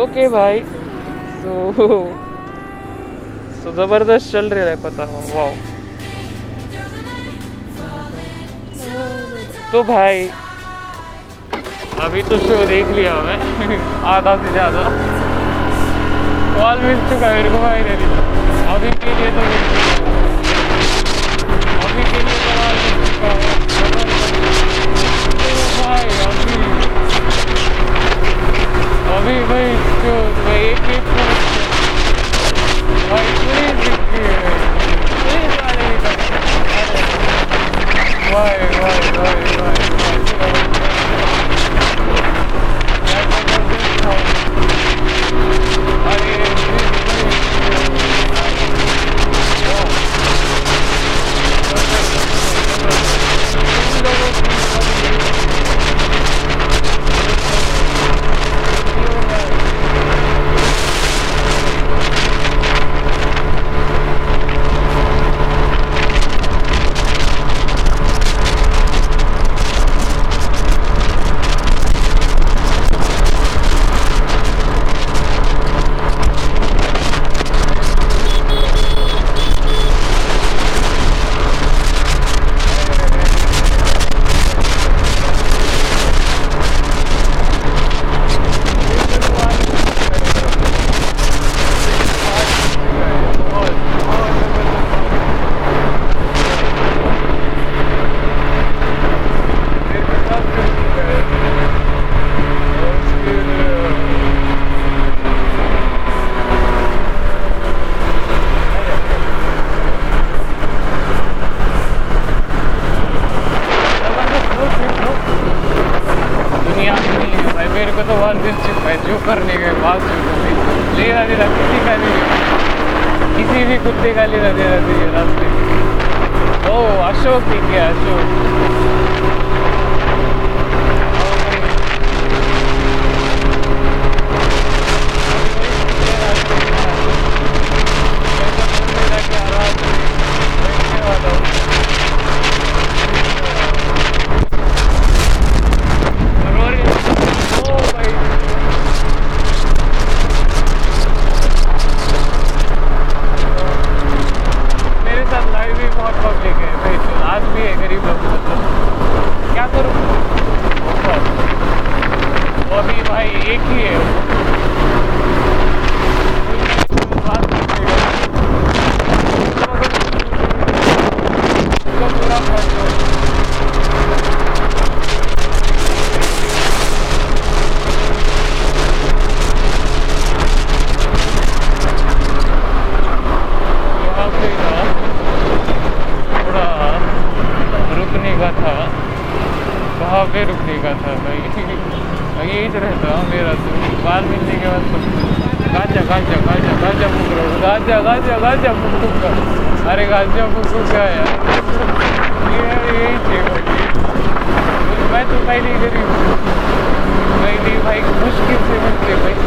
Okay भाई तो तो ज़बरदस्त चल रहा है पता हो वाओ तो भाई, अभी तो शो देख लिया मैं। आधा से ज़्यादा। कॉल मिल चुका है मेरे को, भाई नहीं अभी के लिए तो achou o que, que. रुकने का था। वहाँ पे रुकने का था भाई यहीं से रहता हूँ, मेरा तो। बाल मिलने के बाद गाजा गाजा गाजा गाजा फूक रहा हूँ। गाजा गाजा गाजा फूक फूक अरे गाजा फूक फूक यार? ये यही चाहिए मैं तो पहले इधर ही। मैं नहीं भाई मुश्किल से मिलते भाई।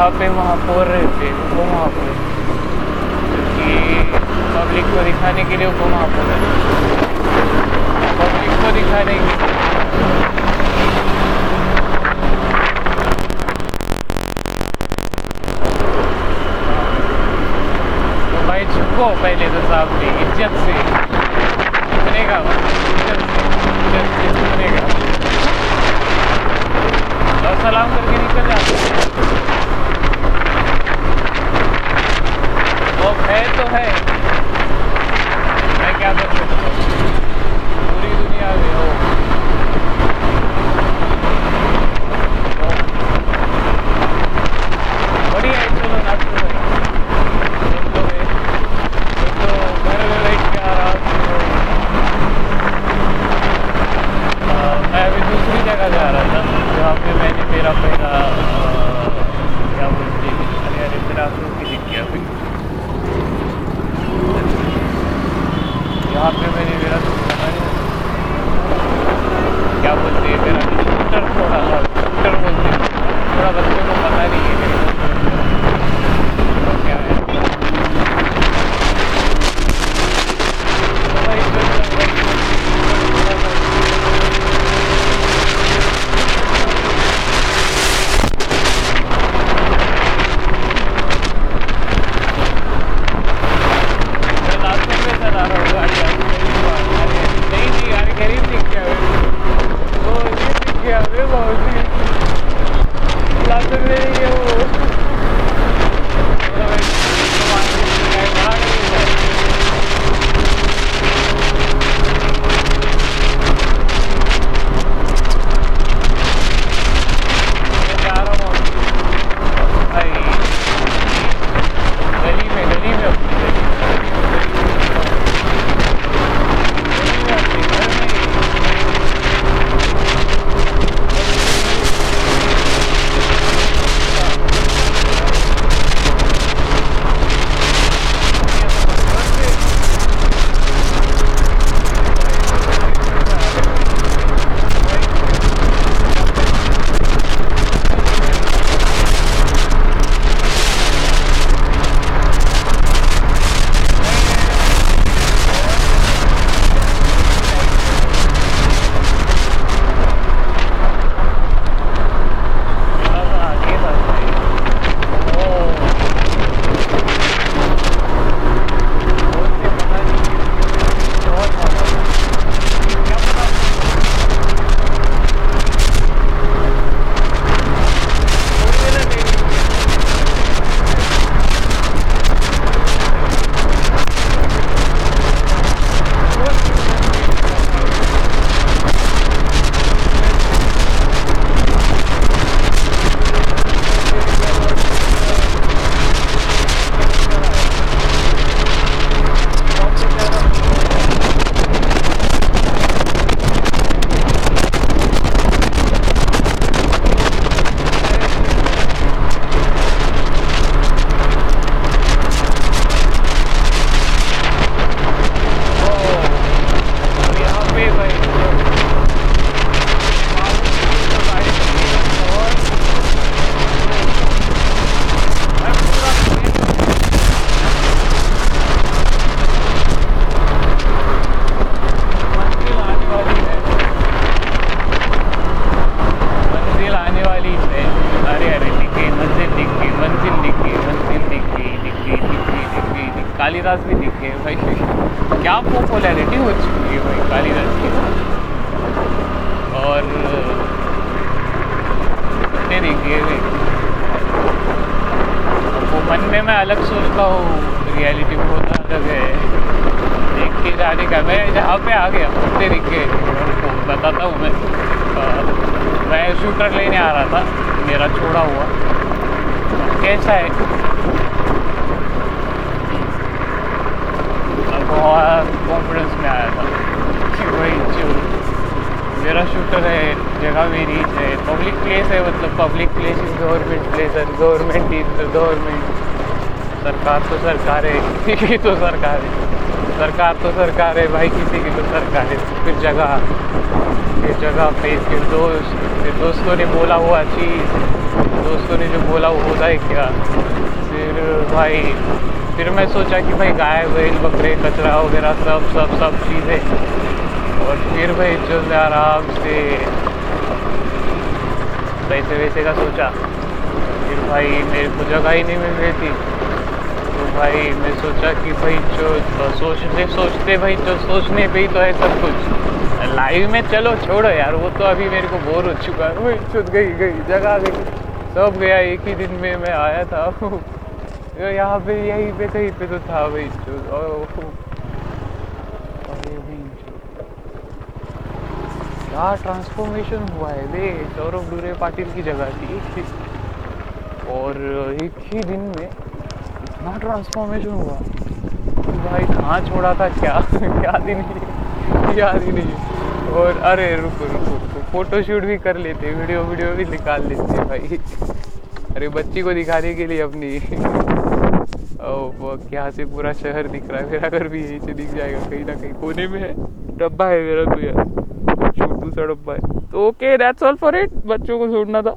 यहाँ पे महापौर रहते वो महापौर क्योंकि पब्लिक को दिखाने के लिए वो महापौर है पब्लिक को दिखाने के तो भाई झुको पहले तो सामने, इज़्ज़त से। का इज़्ज़त से इज़्ज़त से का। और सलाम करके निकल जाते हैं। वो है तो है मैं क्या कर सकता हूँ पूरी दुनिया में हो। बढ़िया है चलो नाचो भाई एक तो है एक तो घर में बैठ के आराम से हो। आ, मैं अभी दूसरी जगह जा रहा था जहाँ पे मैंने मेरा पहला आ, क्या बोलते हैं अरे अरे मेरा आँसू की दिख गया भाई यहाँ पे मैंने मेरा तो क्या बोलते हैं मेरा स्कूटर थोड़ा स्कूटर बोलते हैं। थोड़ा बच्चों को पता नहीं है। पॉपुलैरिटी हो चुकी है भाई कालिदास की और, कितने दिख गए भाई। वो मन में मैं अलग सोचता हूँ रियलिटी बहुत अलग है। देख के जाने का, मैं जहाँ पे आ गया कुत्ते दिख उनको बताता हूँ मैं। मैं शूटर लेने आ रहा था, मेरा छोड़ा हुआ। कैसा है? कॉन्फिडेंस में आया था कि भाई जो मेरा शूटर है जगह मेरी है पब्लिक प्लेस है मतलब public place is government place है गवर्नमेंट इज़ गवर्नमेंट सरकार तो सरकार है किसी की तो सरकार है सरकार तो सरकार है भाई किसी की तो सरकार है फिर जगह फिर जगह पे फिर दोस्त फिर दोस्तों ने बोला हुआ चीज़ दोस्तों ने जो बोला वो होता है क्या फिर भाई फिर मैं सोचा कि भाई गाय, बैल, बकरे, कचरा वगैरह सब सब सब चीज़ें। और फिर भाई चल आराम से पैसे वैसे का सोचा। फिर भाई मेरे को जगह ही नहीं मिल रही थी। तो भाई मैं सोचा कि भाई जो तो सोचते सोचते भाई, जो सोचने पे ही तो है सब कुछ। लाइव में चलो, छोड़ो यार, वो तो अभी मेरे को बोर हो चुका है। गई गई, जगह गई। सब गया एक ही दिन में, मैं आया था। यहाँ पे, यहीं पे कहीं पे तो था भाई क्या ट्रांसफॉर्मेशन हुआ है वे सौरभ डूरे पाटिल की जगह थी। और एक ही दिन में इतना ट्रांसफॉर्मेशन हुआ। भाई, कहाँ छोड़ा था क्या? याद ही नहीं याद ही नहीं और अरे, रुको रुको रुको फ़ोटो शूट भी कर लेते वीडियो वीडियो भी निकाल लेते भाई। अरे, बच्ची को दिखाने के लिए अपनी। यहाँ से पूरा शहर दिख रहा है? मेरा घर भी यहीं से दिख जाएगा, कहीं ना कहीं। कोने में है? डब्बा है मेरा तो यार। छोटू सा डब्बा है। तो okay that's all for it बच्चों को छोड़ना था।